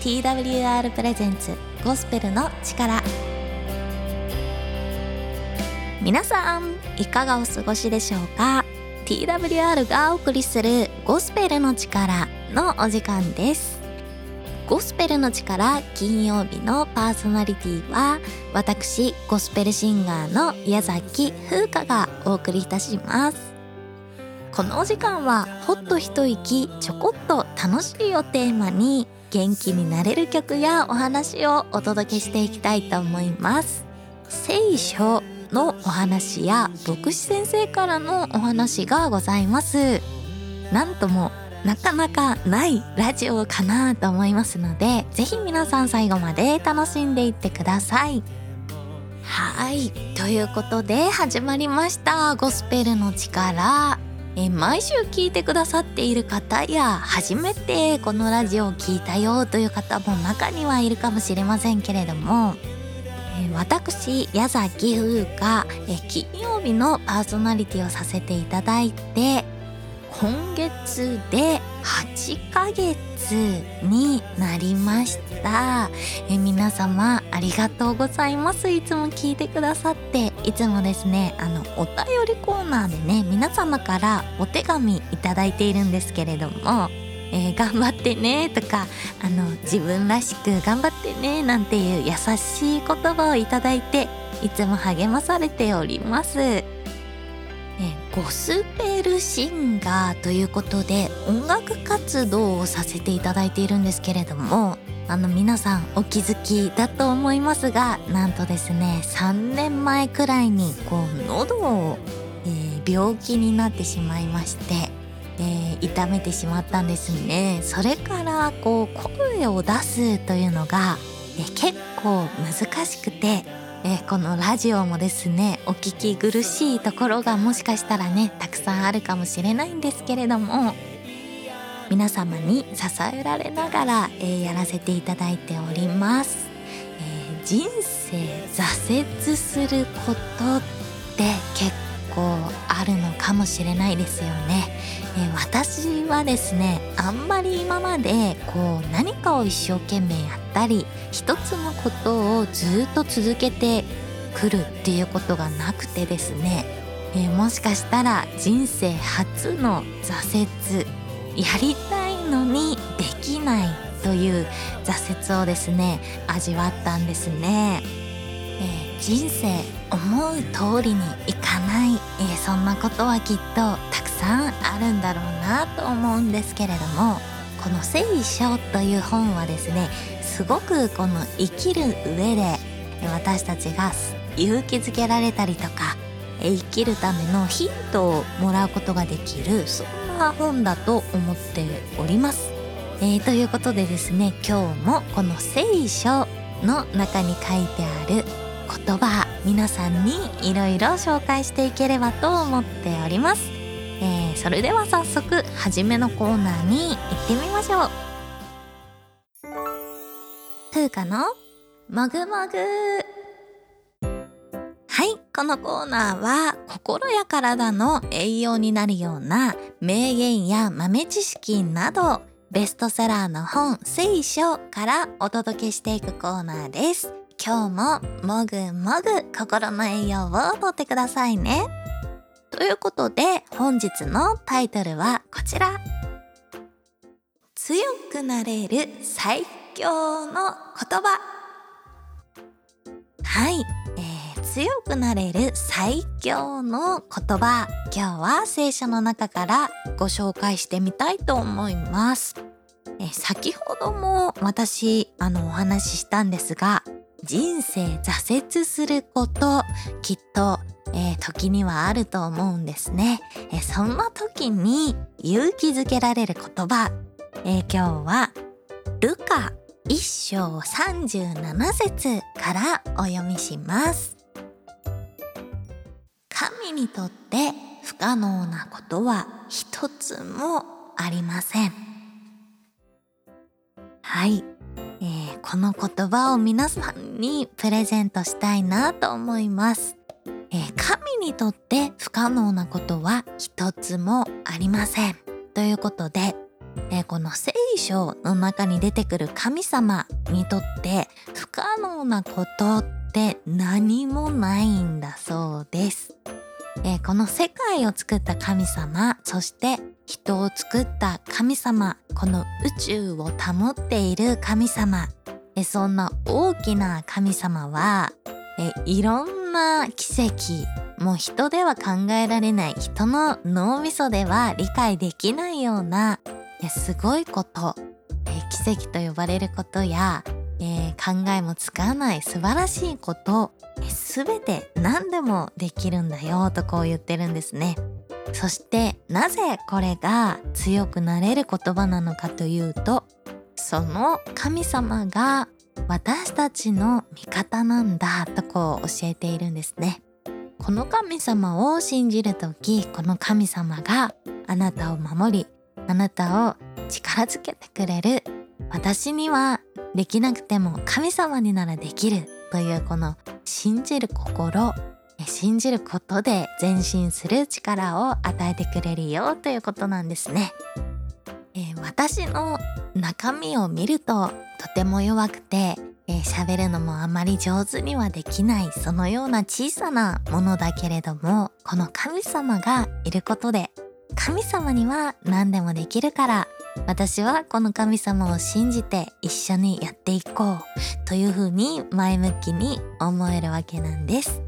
TWR プレゼンツゴスペルの力。皆さんいかがお過ごしでしょうか？TWR がお送りするゴスペルの力のお時間です。ゴスペルの力金曜日のパーソナリティは私ゴスペルシンガーの矢崎風花がお送りいたします。このお時間はほっと一息ちょこっと楽しいをテーマに元気になれる曲やお話をお届けしていきたいと思います。聖書のお話や牧師先生からのお話がございます。なんともなかなかないラジオかなと思いますのでぜひ皆さん最後まで楽しんでいってください。はい。ということで始まりました。ゴスペルの力。え毎週聞いてくださっている方や初めてこのラジオを聞いたよという方も中にはいるかもしれませんけれども、え私矢崎風花、え金曜日のパーソナリティをさせていただいて今月で8ヶ月になりました。え皆様ありがとうございます。いつも聞いてくださって。いつもですねあのお便りコーナーでね皆様からお手紙いただいているんですけれどもえー、頑張ってねとかあの自分らしく頑張ってねなんていう優しい言葉をいただいていつも励まされております。ゴスペルシンガーということで音楽活動をさせていただいているんですけれどもあの皆さんお気づきだと思いますがなんとですね3年前くらいにこう喉を、えー、病気になってしまいまして、え、痛めてしまったんですね。それからこう声を出すというのが、え、結構難しくてえー、このラジオもですねお聞き苦しいところがもしかしたらねたくさんあるかもしれないんですけれども皆様に支えられながら、えー、やらせていただいております、えー、人生挫折することって結構あるのかもしれないですよね、えー、私はですねあんまり今までこう何かを一生懸命やったり一つのことをずっと続けてくるっていうことがなくてですね、えー、もしかしたら人生初の挫折やりたいのにできないという挫折をですね味わったんですね、えー、人生思う通りにいかない、え、そんなことはきっとたくさんあるんだろうなと思うんですけれどもこの「聖書」という本はですねすごくこの生きる上で私たちが勇気づけられたりとか生きるためのヒントをもらうことができるそんな本だと思っております。えー、ということでですね今日もこの聖書の中に書いてある言葉皆さんにいろいろ紹介していければと思っております。えー、それでは早速初めのコーナーに行ってみましょう。風花のもぐもぐはい、このコーナーは心や体の栄養になるような名言や豆知識などベストセラーの本聖書からお届けしていくコーナーです。今日ももぐもぐ心の栄養をとってくださいね。ということで本日のタイトルはこちら。強くなれる最強の言葉はい、えー、強くなれる最強の言葉今日は聖書の中からご紹介してみたいと思います、え、先ほども私あのお話ししたんですが人生挫折することきっとえー、時にはあると思うんですね、えー、そんな時に勇気づけられる言葉、えー、今日はルカ一章37節からお読みします。神にとって不可能なことは一つもありません。はい、えー、この言葉を皆さんにプレゼントしたいなと思います。えー、神にとって不可能なことは一つもありません。ということで、えー、この聖書の中に出てくる神様にとって不可能なことって何もないんだそうです。えー、この世界を作った神様そして人を作った神様この宇宙を保っている神様そんな大きな神様はいろんな奇跡もう人では考えられない人の脳みそでは理解できないようないすごいこと、奇跡と呼ばれることや、えー、考えもつかない素晴らしいこと、えー、全て何でもできるんだよとこう言ってるんですね。そしてなぜこれが強くなれる言葉なのかというとその神様が私たちの味方なんだとこう教えているんですね。この神様を信じる時この神様があなたを守りあなたを力づけてくれる私にはできなくても神様にならできるというこの信じる心信じることで前進する力を与えてくれるよということなんですね。えー、私の中身を見るととても弱くて喋、えー、るのもあまり上手にはできないそのような小さなものだけれどもこの神様がいることで神様には何でもできるから私はこの神様を信じて一緒にやっていこうというふうに前向きに思えるわけなんです。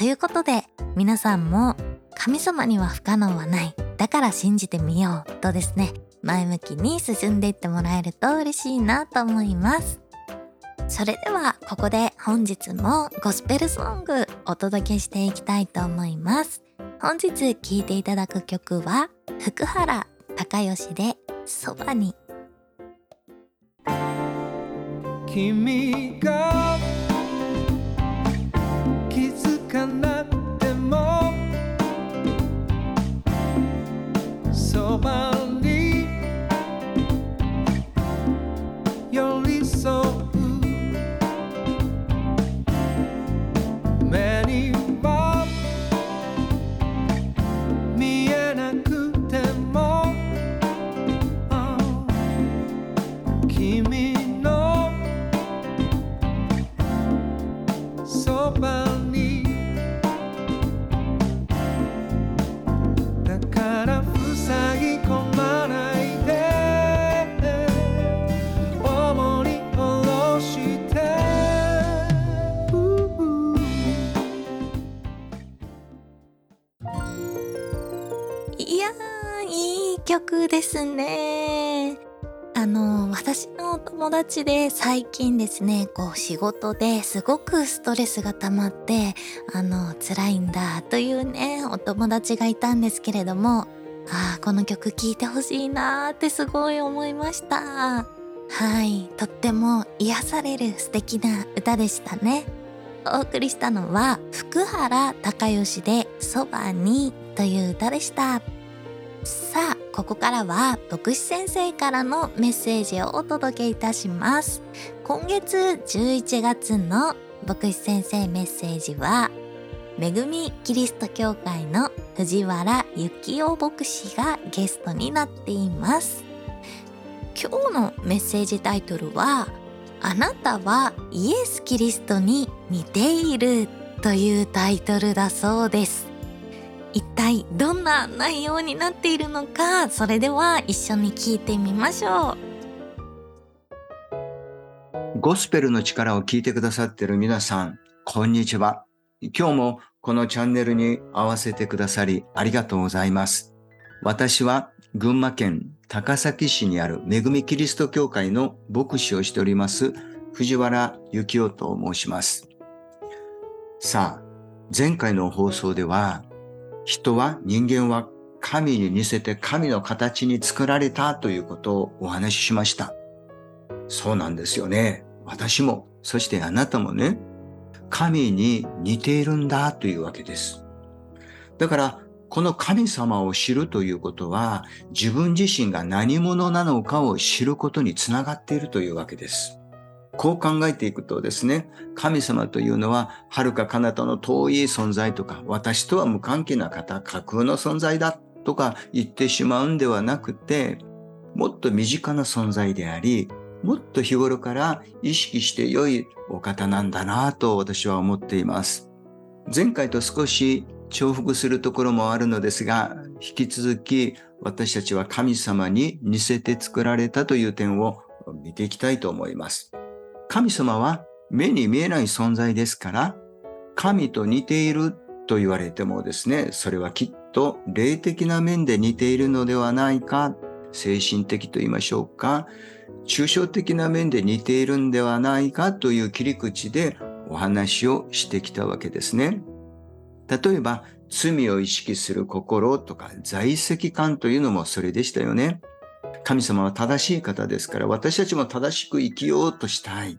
ということで皆さんも神様には不可能はないだから信じてみようとですね前向きに進んでいってもらえると嬉しいなと思います。それではここで本日もゴスペルソングお届けしていきたいと思います。本日聴いていただく曲は福原孝義でそばに君が気づいやー、いい曲ですね。あの、私のお友達で最近ですね、こう仕事ですごくストレスが溜まって、あの、辛いんだというね、お友達がいたんですけれども、ああ、この曲聴いてほしいなーってすごい思いました。はい、とっても癒される素敵な歌でしたね。お送りしたのは福原孝義でそばにという歌でした。さあ、ここからは牧師先生からのメッセージをお届けいたします。今月11月の牧師先生メッセージは、恵みキリスト教会の藤原幸雄牧師がゲストになっています。今日のメッセージタイトルは、あなたはイエス・キリストに似ているというタイトルだそうです。一体どんな内容になっているのかそれでは一緒に聞いてみましょう。ゴスペルの力を聞いてくださっている皆さんこんにちは。今日もこのチャンネルに合わせてくださりありがとうございます。私は群馬県高崎市にある恵みキリスト教会の牧師をしております藤原幸雄と申します。さあ前回の放送では人は、人間は神に似せて神の形に作られたということをお話ししました。そうなんですよね。私も、そしてあなたもね、神に似ているんだというわけです。だから、この神様を知るということは、自分自身が何者なのかを知ることにつながっているというわけです。こう考えていくとですね、神様というのは、遥か彼方の遠い存在とか、私とは無関係な方、架空の存在だとか言ってしまうんではなくて、もっと身近な存在であり、もっと日頃から意識して良いお方なんだなと私は思っています。前回と少し重複するところもあるのですが、引き続き私たちは神様に似せて作られたという点を見ていきたいと思います。神様は目に見えない存在ですから、神と似ていると言われてもですね、それはきっと霊的な面で似ているのではないか、精神的と言いましょうか、抽象的な面で似ているんではないかという切り口でお話をしてきたわけですね。例えば、罪を意識する心とか在籍感というのもそれでしたよね。神様は正しい方ですから私たちも正しく生きようとしたい。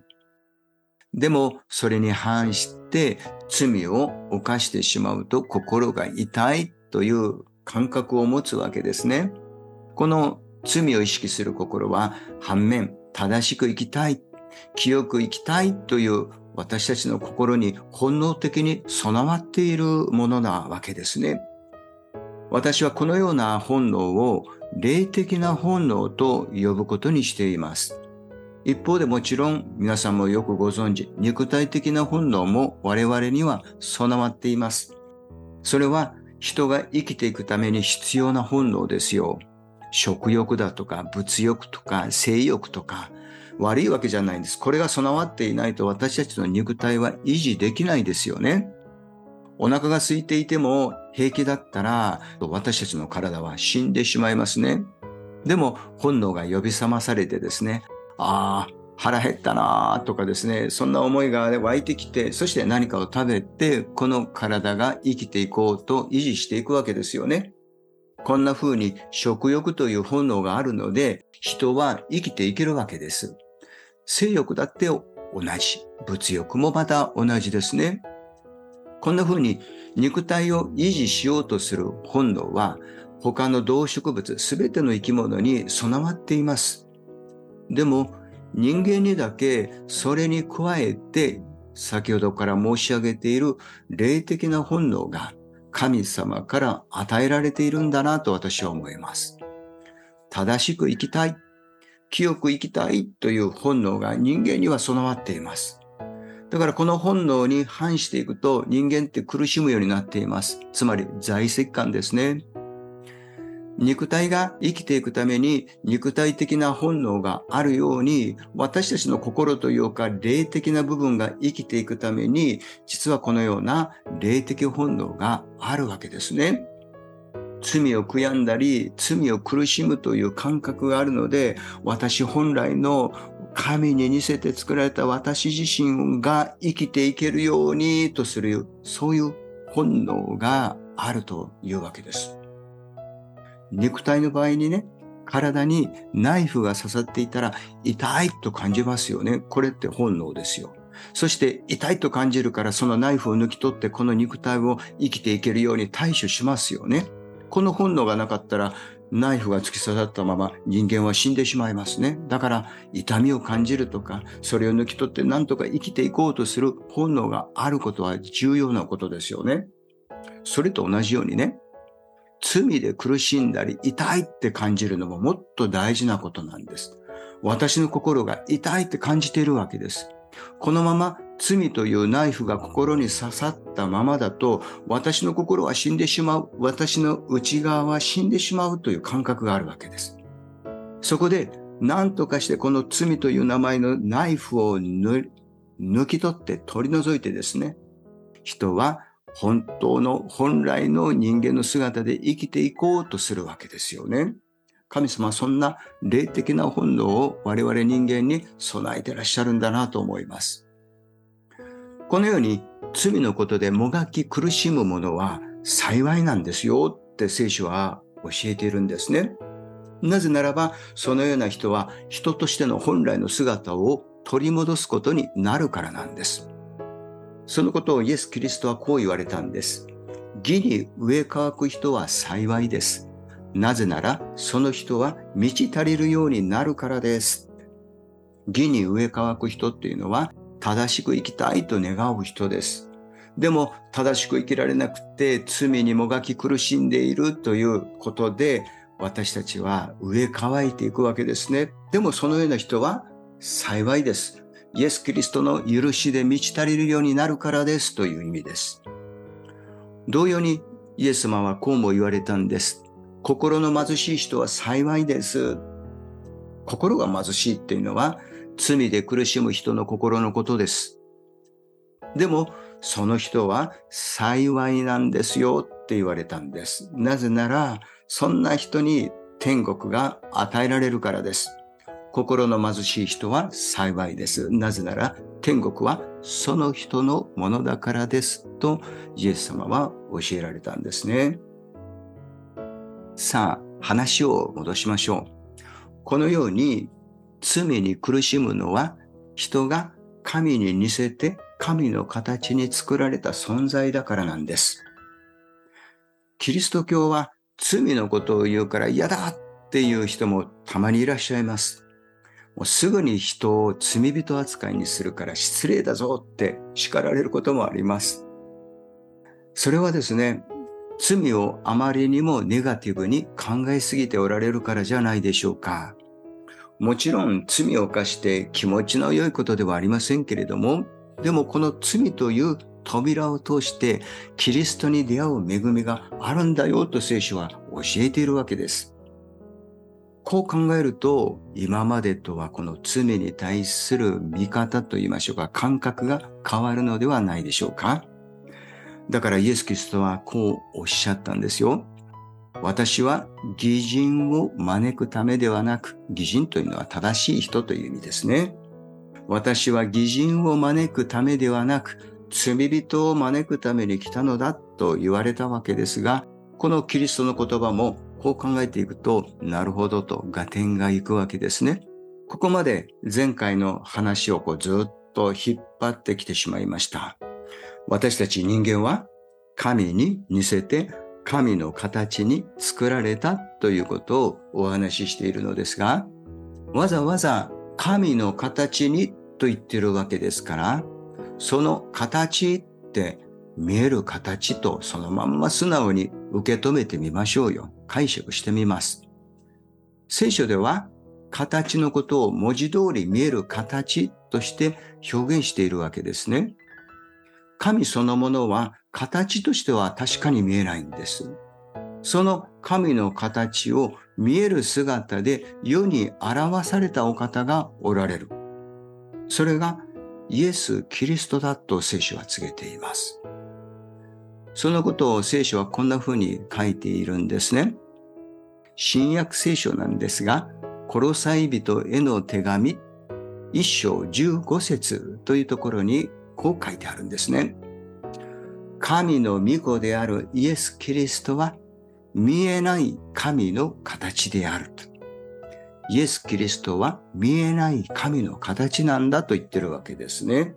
でもそれに反して罪を犯してしまうと心が痛いという感覚を持つわけですね。この罪を意識する心は反面正しく生きたい、清く生きたいという私たちの心に本能的に備わっているものなわけですね。私はこのような本能を霊的な本能と呼ぶことにしています。一方でもちろん皆さんもよくご存知、肉体的な本能も我々には備わっています。それは人が生きていくために必要な本能ですよ。食欲だとか物欲とか性欲とか悪いわけじゃないんです。これが備わっていないと私たちの肉体は維持できないですよね。お腹が空いていても平気だったら私たちの体は死んでしまいますね。でも本能が呼び覚まされてですね、ああ、腹減ったなとかですね、そんな思いが湧いてきて、そして何かを食べて、この体が生きていこうと維持していくわけですよね。こんな風に食欲という本能があるので、人は生きていけるわけです。性欲だって同じ。物欲もまた同じですね。こんな風に肉体を維持しようとする本能は他の動植物すべての生き物に備わっています。でも人間にだけそれに加えて先ほどから申し上げている霊的な本能が神様から与えられているんだなと私は思います。正しく生きたい、清く生きたいという本能が人間には備わっています。だからこの本能に反していくと人間って苦しむようになっています。つまり在籍感ですね。肉体が生きていくために肉体的な本能があるように私たちの心というか霊的な部分が生きていくために実はこのような霊的本能があるわけですね。罪を悔やんだり罪を苦しむという感覚があるので私本来の神に似せて作られた私自身が生きていけるようにとするそういう本能があるというわけです。肉体の場合にね、体にナイフが刺さっていたら痛いと感じますよね。これって本能ですよ。そして痛いと感じるからそのナイフを抜き取ってこの肉体を生きていけるように対処しますよね。この本能がなかったらナイフが突き刺さったまま人間は死んでしまいますね。だから痛みを感じるとか、それを抜き取って何とか生きていこうとする本能があることは重要なことですよね。それと同じようにね、罪で苦しんだり痛いって感じるのももっと大事なことなんです。私の心が痛いって感じているわけです。このまま罪というナイフが心に刺さったままだと私の心は死んでしまう。私の内側は死んでしまうという感覚があるわけです。そこで何とかしてこの罪という名前のナイフを抜き取って取り除いてですね、人は本当の本来の人間の姿で生きていこうとするわけですよね。神様はそんな霊的な本能を我々人間に備えてらっしゃるんだなと思います。このように罪のことでもがき苦しむ者は幸いなんですよって聖書は教えているんですね。なぜならばそのような人は人としての本来の姿を取り戻すことになるからなんです。そのことをイエス・キリストはこう言われたんです。義に植え乾く人は幸いです。なぜなら、その人は満ち足りるようになるからです。義に植え乾く人っていうのは、正しく生きたいと願う人です。でも、正しく生きられなくて、罪にもがき苦しんでいるということで、私たちは上乾いていくわけですね。でもそのような人は幸いです。イエス・キリストの許しで満ち足りるようになるからですという意味です。同様にイエス様はこうも言われたんです。心の貧しい人は幸いです。心が貧しいっていうのは罪で苦しむ人の心のことです。でもその人は幸いなんですよって言われたんです。なぜならそんな人に天国が与えられるからです。心の貧しい人は幸いです。なぜなら天国はその人のものだからですとイエス様は教えられたんですね。さあ話を戻しましょう。このように罪に苦しむのは人が神に似せて神の形に作られた存在だからなんです。キリスト教は罪のことを言うから嫌だっていう人もたまにいらっしゃいます。もうすぐに人を罪人扱いにするから失礼だぞって叱られることもあります。それはですね、罪をあまりにもネガティブに考えすぎておられるからじゃないでしょうか。もちろん罪を犯して気持ちの良いことではありませんけれども、でもこの罪という扉を通してキリストに出会う恵みがあるんだよと聖書は教えているわけです。こう考えると今までとはこの罪に対する見方といいましょうか感覚が変わるのではないでしょうかだからイエス・キリストはこうおっしゃったんですよ。私は義人を招くためではなく、義人というのは正しい人という意味ですね。私は義人を招くためではなく、罪人を招くために来たのだと言われたわけですが、このキリストの言葉もこう考えていくと、なるほどと合点がいくわけですね。ここまで前回の話をこうずっと引っ張ってきてしまいました。私たち人間は神に似せて神の形に作られたということをお話ししているのですが、わざわざ神の形にと言ってるわけですから、その形って見える形とそのまんま素直に受け止めてみましょうよ。解釈してみます。聖書では形のことを文字通り見える形として表現しているわけですね。神そのものは形としては確かに見えないんです。その神の形を見える姿で世に表されたお方がおられる。それがイエス・キリストだと聖書は告げています。そのことを聖書はこんな風に書いているんですね。新約聖書なんですが、コロサイ人への手紙一章15節というところにこう書いてあるんですね。神の御子であるイエス・キリストは見えない神の形であると。イエス・キリストは見えない神の形なんだと言ってるわけですね。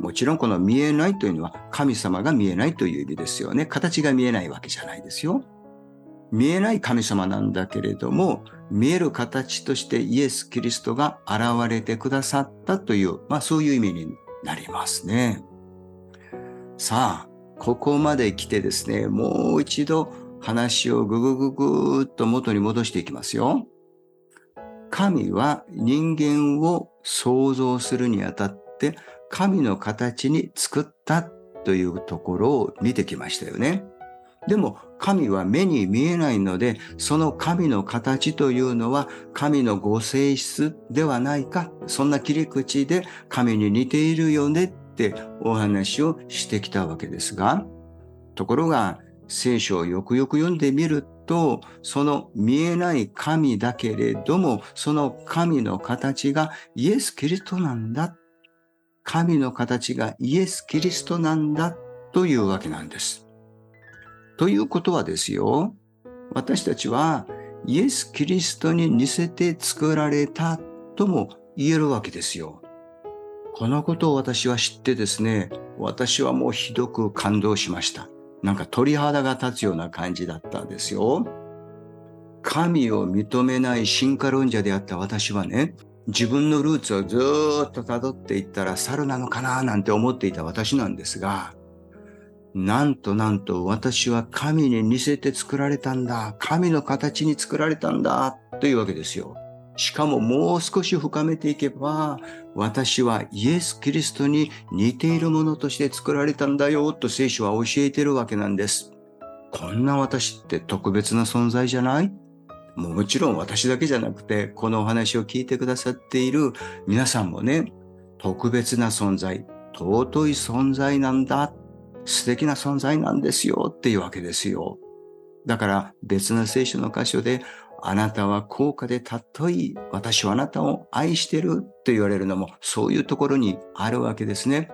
もちろんこの見えないというのは神様が見えないという意味ですよね。形が見えないわけじゃないですよ。見えない神様なんだけれども、見える形としてイエス・キリストが現れてくださったという、まあそういう意味になりますね。さあ、ここまで来てですね、もう一度話をぐぐぐぐっと元に戻していきますよ。神は人間を創造するにあたって神の形に作ったというところを見てきましたよね。でも神は目に見えないので、その神の形というのは神のご性質ではないか。そんな切り口で神に似ているよねってお話をしてきたわけですが、ところが聖書をよくよく読んでみると、その見えない神だけれども、その神の形がイエス・キリストなんだ。神の形がイエス・キリストなんだというわけなんです。ということはですよ、私たちはイエス・キリストに似せて作られたとも言えるわけですよ。このことを私は知ってですね、私はもうひどく感動しました。なんか鳥肌が立つような感じだったんですよ。神を認めない進化論者であった私はね、自分のルーツをずーっと辿っていったら猿なのかななんて思っていた私なんですが、なんとなんと私は神に似せて作られたんだ。神の形に作られたんだ。というわけですよ。しかももう少し深めていけば、私はイエス・キリストに似ているものとして作られたんだよと聖書は教えているわけなんです。こんな私って特別な存在じゃない？もちろん私だけじゃなくて、このお話を聞いてくださっている皆さんもね、特別な存在、尊い存在なんだ、素敵な存在なんですよっていうわけですよ。だから別な聖書の箇所で、あなたは高価で尊い、私はあなたを愛してるって言われるのもそういうところにあるわけですね。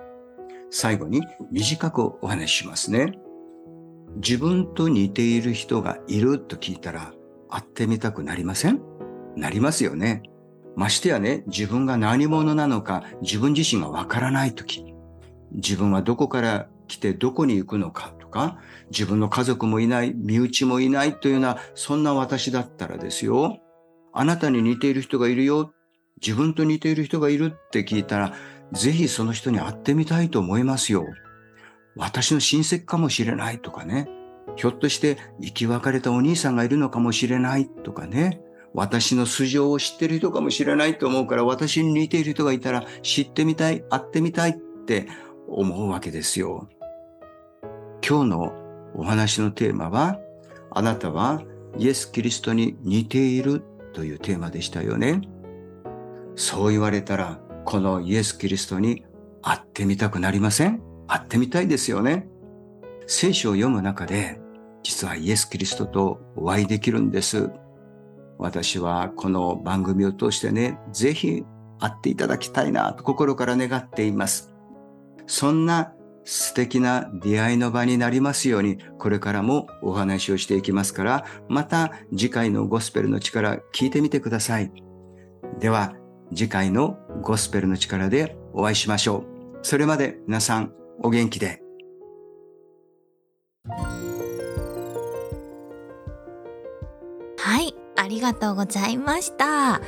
最後に短くお話ししますね。自分と似ている人がいると聞いたら会ってみたくなりません？なりますよね。ましてやね、自分が何者なのか自分自身がわからないとき、自分はどこから来てどこに行くのかか、自分の家族もいない、身内もいないというような、そんな私だったらですよ。あなたに似ている人がいるよ。自分と似ている人がいるって聞いたら、ぜひその人に会ってみたいと思いますよ。私の親戚かもしれないとかね。ひょっとして生き別れたお兄さんがいるのかもしれないとかね。私の素性を知ってる人かもしれないと思うから私に似ている人がいたら知ってみたい、会ってみたいって思うわけですよ。今日のお話のテーマは、あなたはイエス・キリストに似ているというテーマでしたよね。そう言われたら、このイエス・キリストに会ってみたくなりません？会ってみたいですよね。聖書を読む中で、実はイエス・キリストとお会いできるんです。私はこの番組を通してね、ぜひ会っていただきたいなと心から願っています。そんな素敵な出会いの場になりますように、これからもお話をしていきますから、また次回のゴスペルの力聞いてみてください。では、次回のゴスペルの力でお会いしましょう。それまで皆さんお元気で。はい、ありがとうございました。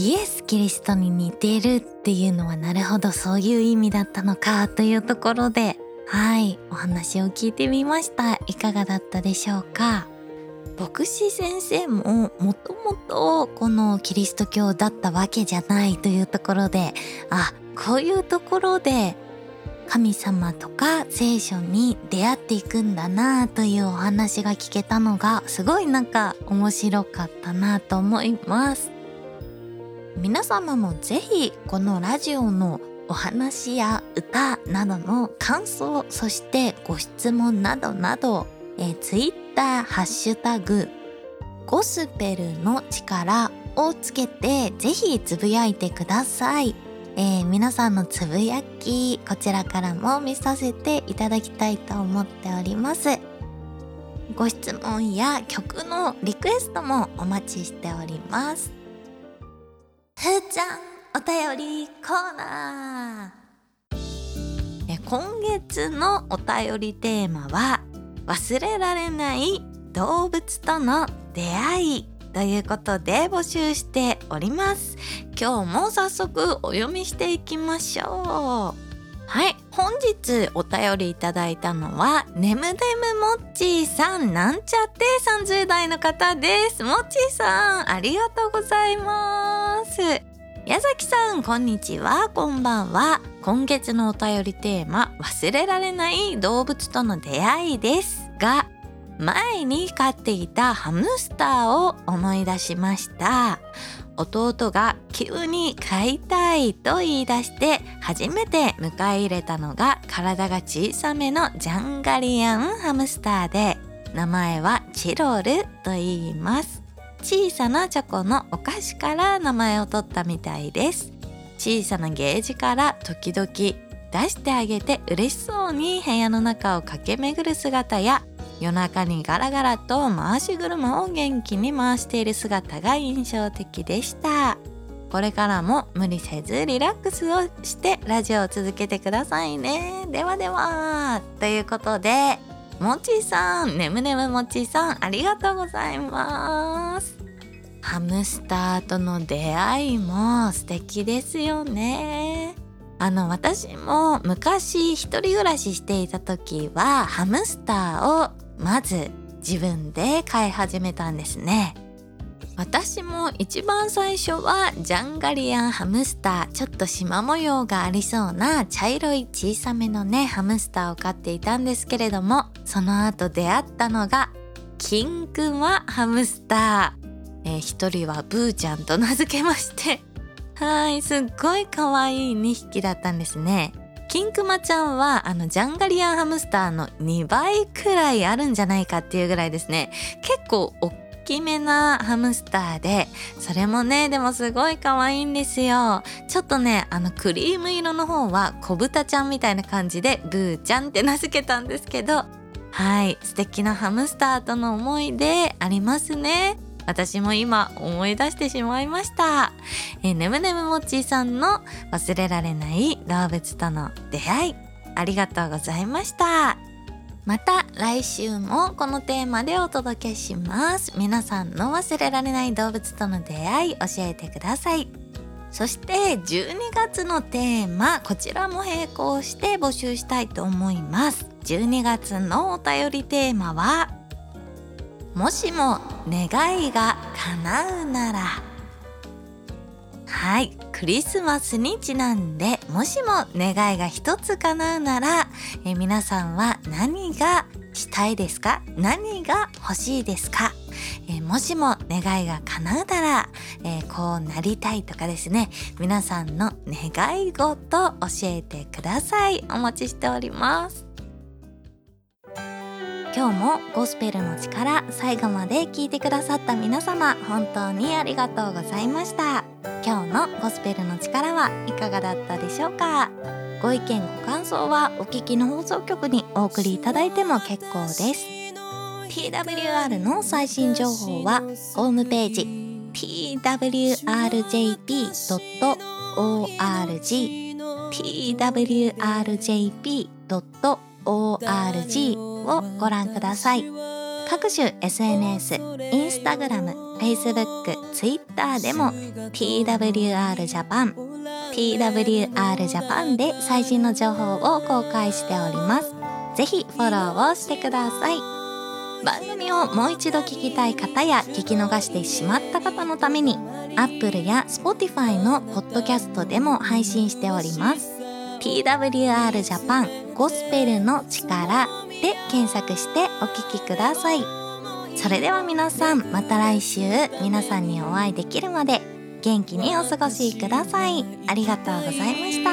イエス・キリストに似てるっていうのはなるほどそういう意味だったのかというところで、はい、お話を聞いてみました。いかがだったでしょうか？牧師先生ももともとこのキリスト教だったわけじゃないというところで、あ、こういうところで神様とか聖書に出会っていくんだなというお話が聞けたのがすごいなんか面白かったなと思います皆様もぜひこのラジオのお話や歌などの感想そしてご質問などなど、え、Twitter ハッシュタグゴスペルの力をつけてぜひつぶやいてください。えー、皆さんのつぶやきこちらからも見させていただきたいと思っておりますご質問や曲のリクエストもお待ちしておりますふーちゃんお便りコーナー。え今月のお便りテーマは忘れられない動物との出会いということで募集しております。今日も早速お読みしていきましょう。はい。本日お便りいただいたのはねむねむもっちーさんなんちゃって30代の方です。もっちーさんありがとうございます。矢崎さんこんにちは。こんばんは。今月のお便りテーマ忘れられない動物との出会いです。が前に飼っていたハムスターを思い出しました。弟が急に飼いたいと言い出して初めて迎え入れたのが体が小さめのジャンガリアンハムスターで名前はチロルと言います。小さなチョコのお菓子から名前を取ったみたいです。小さなゲージから時々出してあげて嬉しそうに部屋の中を駆け巡る姿や夜中にガラガラと回し車を元気に回している姿が印象的でした。これからも無理せずリラックスをしてラジオを続けてくださいね。ではでは。ということでもちさん。ねむねむもちさんありがとうございます。ハムスターとの出会いも素敵ですよね。あの私も昔一人暮らししていた時はハムスターをまず自分で飼い始めたんですね。私も一番最初はジャンガリアンハムスターちょっと縞模様がありそうな茶色い小さめのねハムスターを飼っていたんですけれどもその後出会ったのがキンクマハムスター、えー、一人はブーちゃんと名付けまして。はいすっごい可愛い2匹だったんですね。キンクマちゃんはあのジャンガリアンハムスターの2倍くらいあるんじゃないかっていうぐらいですね。結構大きめなハムスターでそれもねでもすごい可愛いんですよ。ちょっとねあのクリーム色の方は小豚ちゃんみたいな感じでブーちゃんって名付けたんですけど。はい素敵なハムスターとの思い出ありますね。私も今思い出してしまいました。えー、ねむねむもっちーさんの忘れられない動物との出会い、ありがとうございました。また来週もこのテーマでお届けします。皆さんの忘れられない動物との出会い教えてください。そして12月のテーマこちらも並行して募集したいと思います12月のお便りテーマはもしも願いが叶うなら。はいクリスマスにちなんでもしも願いが一つ叶うならえ皆さんは何がしたいですか？何が欲しいですか？えもしも願いが叶うなら、えー、こうなりたいとかですね。皆さんの願い事教えてください。お待ちしております。今日もゴスペルの力最後まで聞いてくださった皆様本当にありがとうございました。今日のゴスペルの力はいかがだったでしょうか？ご意見ご感想はお聞きの放送局にお送りいただいても結構です。TWR の最新情報はホームページ twrjp.org twrjp.org org をご覧ください各種 SNS、インスタグラム、Facebook、Twitter でも TWR Japan、TWR Japan で最新の情報を公開しております。ぜひフォローをしてください。番組をもう一度聞きたい方や聞き逃してしまった方のために Apple や Spotify のポッドキャストでも配信しております TWR Japan ゴスペルの力で検索してお聞きください。それでは皆さんまた来週皆さんにお会いできるまで元気にお過ごしください。ありがとうございました。